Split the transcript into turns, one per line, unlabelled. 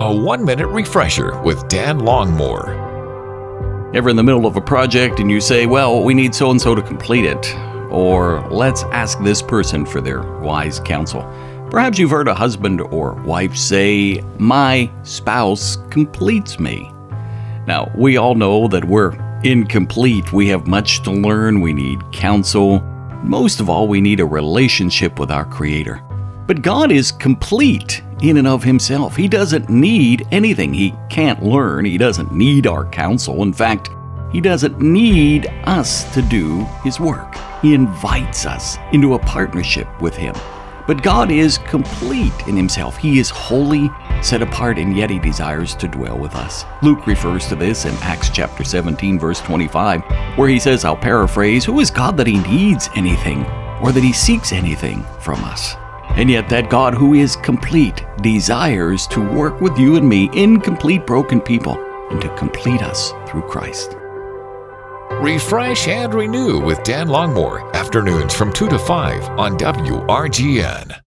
A one minute refresher with Dan Longmore.
Ever in the middle of a project and you say, well, we need so and so to complete it, or let's ask this person for their wise counsel. Perhaps you've heard a husband or wife say, My spouse completes me. Now, we all know that we're incomplete. We have much to learn. We need counsel. Most of all, we need a relationship with our Creator. But God is complete in and of Himself. He doesn't need anything. He can't learn. He doesn't need our counsel. In fact, He doesn't need us to do His work. He invites us into a partnership with Him. But God is complete in himself. He is holy, set apart, and yet he desires to dwell with us. Luke refers to this in Acts chapter 17, verse 25, where he says, I'll paraphrase, Who is God that he needs anything or that he seeks anything from us? And yet, that God who is complete desires to work with you and me, incomplete, broken people, and to complete us through Christ.
Refresh and renew with Dan Longmore, afternoons from 2 to 5 on WRGN.